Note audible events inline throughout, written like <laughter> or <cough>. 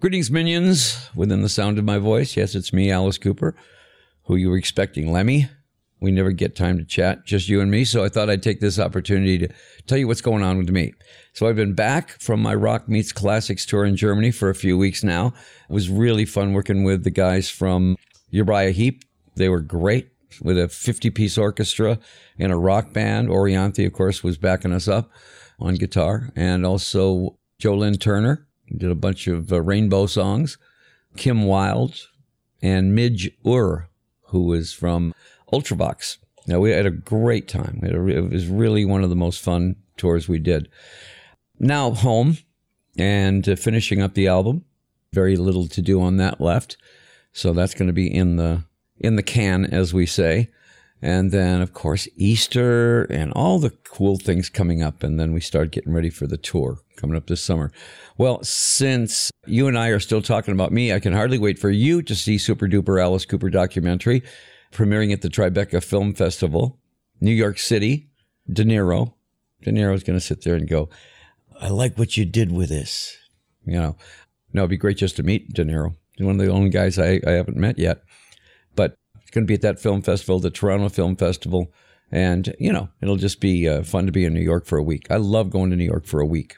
Greetings, minions, within the sound of my voice. Yes, it's me, Alice Cooper, who you were expecting. Lemmy, we never get time to chat, just you and me. So I thought I'd take this opportunity to tell you what's going on with me. So I've been back from my Rock Meets Classics tour in Germany for a few weeks now. It was really fun working with the guys from Uriah Heep. They were great with a 50 piece orchestra and a rock band. Orianthi, of course, was backing us up on guitar and also Joe Lynn Turner did a bunch of uh, rainbow songs. Kim Wilde and Midge Ure, who was from Ultravox. Now we had a great time. It was really one of the most fun tours we did. Now home and uh, finishing up the album. Very little to do on that left, so that's going to be in the in the can, as we say. And then, of course, Easter and all the cool things coming up. And then we start getting ready for the tour coming up this summer. Well, since you and I are still talking about me, I can hardly wait for you to see Super Duper Alice Cooper documentary premiering at the Tribeca Film Festival, New York City. De Niro. De Niro's going to sit there and go, I like what you did with this. You know, no, it'd be great just to meet De Niro. He's one of the only guys I, I haven't met yet. It's going to be at that film festival, the Toronto Film Festival. And, you know, it'll just be uh, fun to be in New York for a week. I love going to New York for a week.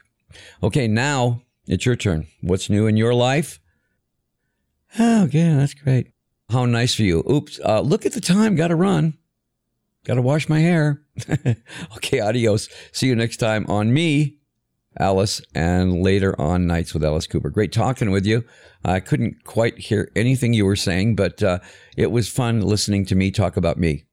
Okay, now it's your turn. What's new in your life? Oh, yeah, that's great. How nice for you. Oops, uh, look at the time. Got to run. Got to wash my hair. <laughs> okay, adios. See you next time on me, Alice, and later on Nights with Alice Cooper. Great talking with you. I couldn't quite hear anything you were saying, but uh, it was fun listening to me talk about me.